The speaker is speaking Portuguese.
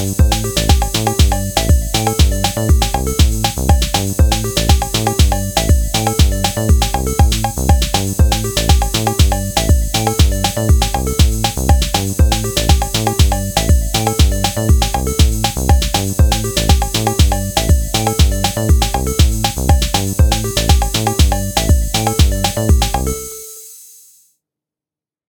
Música